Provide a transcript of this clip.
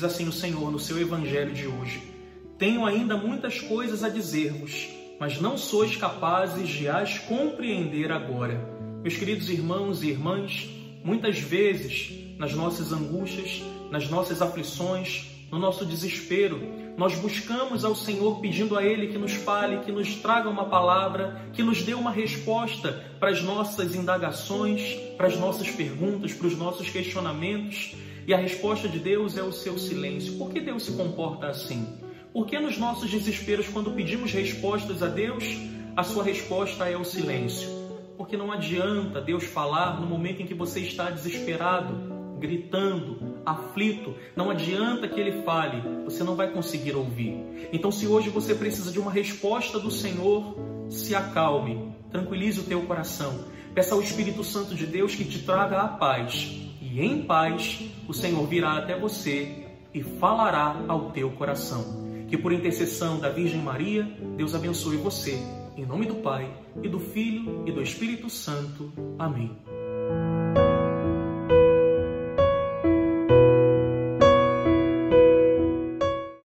do seu evangelho de hoje. Tenho ainda muitas coisas a dizer-vos, mas não sois capazes de as compreender agora. Meus queridos irmãos e irmãs, muitas vezes, nas nossas angústias, nas nossas aflições, no nosso desespero, nós buscamos ao Senhor pedindo a Ele que nos fale, que nos traga uma palavra, que nos dê uma resposta para as nossas indagações, para as nossas perguntas, para os nossos questionamentos. E a resposta de Deus é o seu silêncio. Por que Deus se comporta assim? Por que nos nossos desesperos, quando pedimos respostas a Deus, a sua resposta é o silêncio? Porque não adianta Deus falar no momento em que você está desesperado, gritando, aflito, não adianta que ele fale, você não vai conseguir ouvir. Então, se hoje você precisa de uma resposta do Senhor, se acalme, tranquilize o teu coração, peça ao Espírito Santo de Deus que te traga a paz, e em paz o Senhor virá até você e falará ao teu coração. Que por intercessão da Virgem Maria, Deus abençoe você. Em nome do Pai, e do Filho, e do Espírito Santo. Amém.